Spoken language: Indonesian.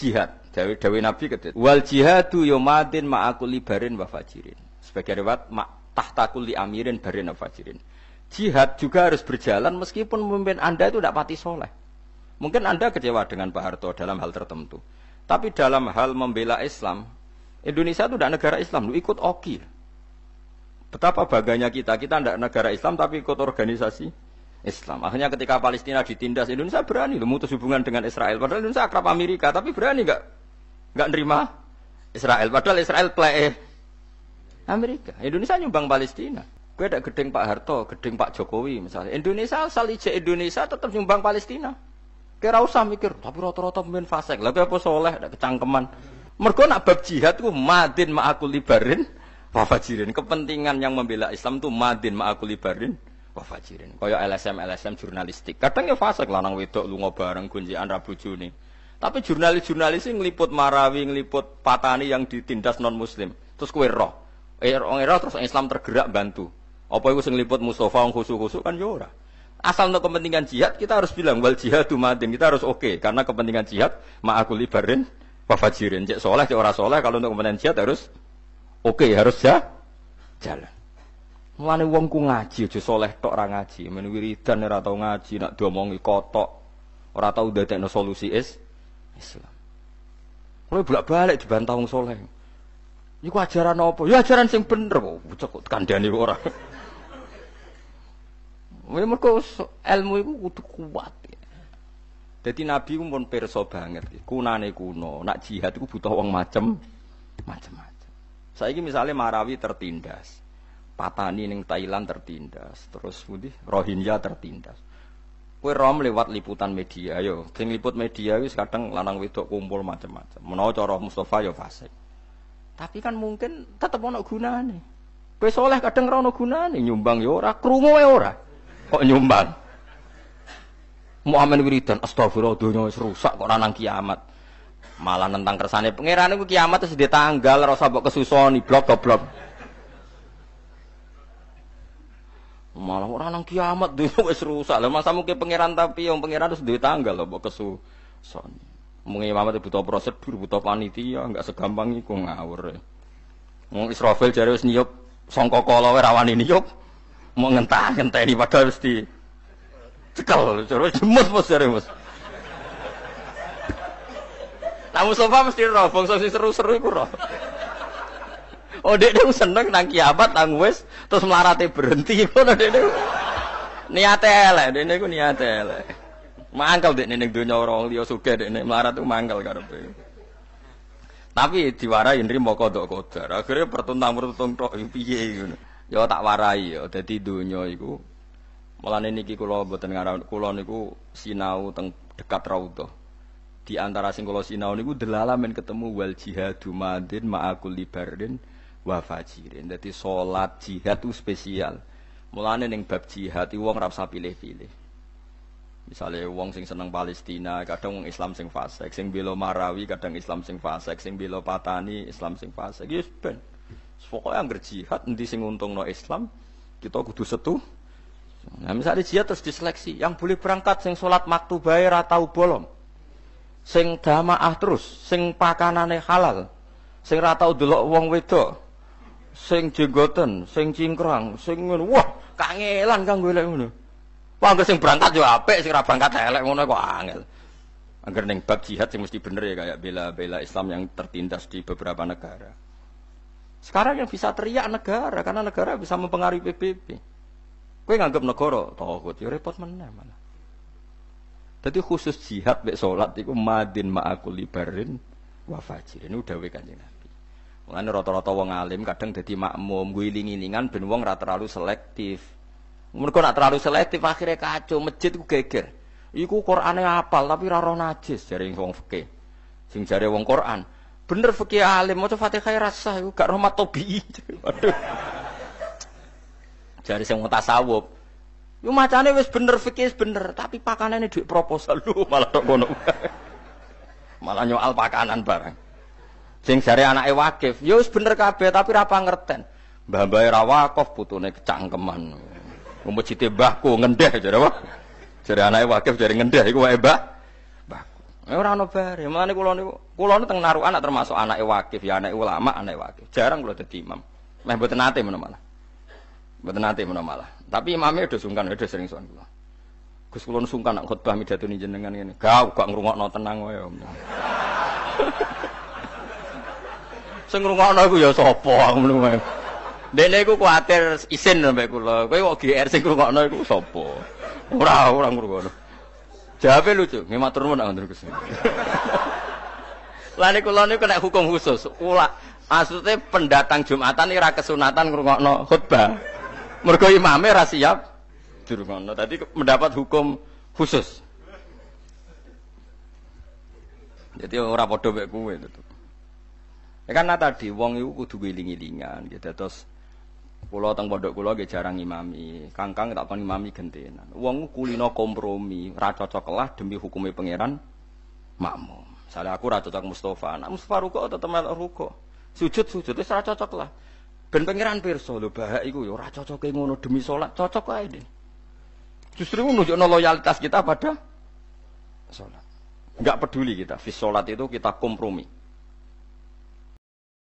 jihad. Dawe dawe Nabi kedet. Wal jihadu yomadin ma'akuli barin wa fajirin. Sebagai riwayat ma tahtakuli amirin barin wa fajirin. Jihad juga harus berjalan meskipun pemimpin Anda itu tidak pati soleh. Mungkin Anda kecewa dengan Pak Harto dalam hal tertentu. Tapi dalam hal membela Islam, Indonesia itu tidak negara Islam, lu ikut OKI. Betapa bangganya kita, kita tidak negara Islam tapi ikut organisasi Islam. Akhirnya ketika Palestina ditindas, Indonesia berani memutus hubungan dengan Israel. Padahal Indonesia akrab Amerika, tapi berani nggak nggak nerima Israel. Padahal Israel play Amerika. Indonesia nyumbang Palestina. Gue ada gedeng Pak Harto, gedeng Pak Jokowi misalnya. Indonesia asal ije Indonesia tetap nyumbang Palestina. Kira usah mikir, tapi rata-rata pemain fasek. Lagi apa soleh, ada kecangkeman. Mereka nak bab jihad ku madin ma'akul libarin wafajirin. Kepentingan yang membela Islam itu madin ma'akul libarin wafajirin. Kaya LSM LSM jurnalistik. Kadang ya fasek lanang wedok lunga bareng gunjian rabu juni. Tapi jurnalis-jurnalis ini ngeliput Marawi, ngeliput Patani yang ditindas non Muslim. Terus kue roh, eh orang roh terus Islam tergerak bantu. Apa itu ngeliput Mustafa yang khusu-khusu kan yora. Ya Asal untuk kepentingan jihad kita harus bilang wal jihad madin kita harus oke okay. karena kepentingan jihad ma'akul libarin wafajirin. Cek soleh, cek orang soleh kalau untuk kepentingan jihad harus oke okay, harus ya jalan. Mulane wong ku ngaji aja soleh tok ora ngaji, men wiridan ora tau ngaji, nak diomongi kotok, ora tau dadekno solusi is Islam. Mulai bolak-balik dibantah wong soleh. Iku ajaran apa? Ya ajaran sing bener kok, kok kandhane ora. Mereka ilmu itu kudu kuat. Jadi Nabi pun perso banget. Kunane kuno. Nak jihad itu butuh uang macem, macem-macem. Saya ini misalnya Marawi tertindas, Patani neng Thailand tertindas, terus Budi Rohingya tertindas. Kue rom lewat liputan media, yo. Sing liput media itu kadang lanang wedok kumpul macam-macam. Menawa cara Mustafa yo fasik. Tapi kan mungkin tetap ono gunane. Kue soleh kadang ora ono gunane, nyumbang yo ora, krungu ora kok nyumbang. Muhammad wiridan astagfirullah dunia wis rusak kok nang kiamat. Malah tentang kersane pangeran iku kiamat terus ditanggal ora usah mbok kesusoni blok goblok. Malah orang nang kiamat dunia wis rusak. Lah masa mungkin pangeran tapi yang pangeran terus ditanggal lho mbok kesusoni. Mungkin imamat butuh prosedur, butuh panitia, enggak segampang iku ngawur. Wong Israfil jare wis niyup sangka kala wae rawani niyup mau ngentah ngentah ini padahal mesti cekal terus jemut mus dari mus nah Mustafa mesti roh bangsa seru-seru iku oh dek dia seneng nang kiamat nang wis terus melarate berhenti. Ngono dek dia niate elek dek niku niate elek. Mangkel dek ning donya orang liya sugih dek melarat tuh mangkel karepe. Tapi diwarai nrimo kodok kodar. Akhirnya pertuntang pertuntung tok piye ngono. Ya tak warai ya. Dadi donya iku. Mulane niki kula mboten ngaran kula niku sinau teng dekat raudhah. Di antara sing sinau niku delalamen ketemu wal jihadu madin ma'akul libardin wa. Dadi salat jihad itu spesial. Mulane ning bab jihad wong ora pilih-pilih. Misalnya wong sing seneng Palestina, kadang wong Islam sing fasik, sing bela Marawi, kadang Islam sing fasik, sing bela Patani, Islam sing fasik. Yes ben. Pokoknya yang jihad nanti sing untung no Islam kita kudu setu. Nah misalnya jihad terus diseleksi, yang boleh berangkat sing sholat maktu bayar atau bolong, sing damaah terus, sing pakanane halal, sing ratau delok wong wedok, sing jenggoten, sing cingkrang, sing ngono. Wah, kangelan kang golek ngono. Wah, sing berangkat yo apik, sing ora berangkat elek ngono kok angel. Agar neng bab jihad sing mesti bener ya kayak bela-bela Islam yang tertindas di beberapa negara. Sekarang yang bisa teriak negara karena negara bisa mempengaruhi PBB. Kue nganggap negara takut, ya repot mana mana. Jadi khusus jihad bek sholat itu madin ma'akul libarin wa Ini udah kanjeng Nabi. Mulane rata-rata wong alim kadang jadi makmum guling-gilingan ben wong rata terlalu selektif. Mereka nak terlalu selektif akhirnya kacau masjid ku geger. Iku Qur'ane apal tapi ora roh najis jare wong fikih. Sing jare wong Qur'an. Bener fikih alim, mau Fatihah rasa itu gak rahmat tobi. Waduh. Jari saya mau tasawuf. Yo macane wis bener fikih bener, tapi pakanane duit proposal lu malah tok kono. malah nyoal pakanan barang. Sing jare anake wakif, yo wis bener kabeh tapi ra pangerten. Mbah-mbah ra wakaf putune kecangkeman. Umut cite mbahku ngendeh jare apa? Jare anake wakif jare ngendeh iku wae mbah. Mbahku. Ya ora ono bare. Mulane kula niku kula niku teng narukan termasuk anake wakif, ya anake ulama, anake wakif. Jarang kula dadi imam. Meh mboten nate menawa malah. Mboten nate menawa malah. Tapi imamnya udah sungkan, udah sering sowan kula. Gus kula sungkan nak khotbah midatuni jenengan ngene. Gak gak ngrungokno tenang wae. Sing ngrungokno iku ya sapa ngono. Dene iku kuwatir isin sampe kula. Kowe kok GR sing ngrungokno iku sapa? Ora, ora ngrungokno. Jawabe lucu, nggih matur nuwun ngoten Gus. Lah niku kula niku kena hukum khusus. Ula maksudnya pendatang Jumatan iki ra kesunatan ngrungokno khutbah. Mergo imame ra siap dirungokno. Tadi mendapat hukum khusus. Jadi ora padha mek kowe itu. Ya karena tadi wong iku kudu wiling-wilingan gitu terus Kulo teng pondok nggih jarang imami. Kangkang tak kon imami gentenan. Wong kulino kompromi, ra cocok demi hukumnya pangeran makmum. Misalnya aku ra cocok Mustafa, nak Mustafa ruko tetep melok ruko. Sujud sujud wis ra cocok lah. Ben pangeran pirsa lho bahak iku ya ora cocoke ngono demi salat, cocok ini. Justru menunjukkan loyalitas kita pada salat. Enggak peduli kita, fis salat itu kita kompromi.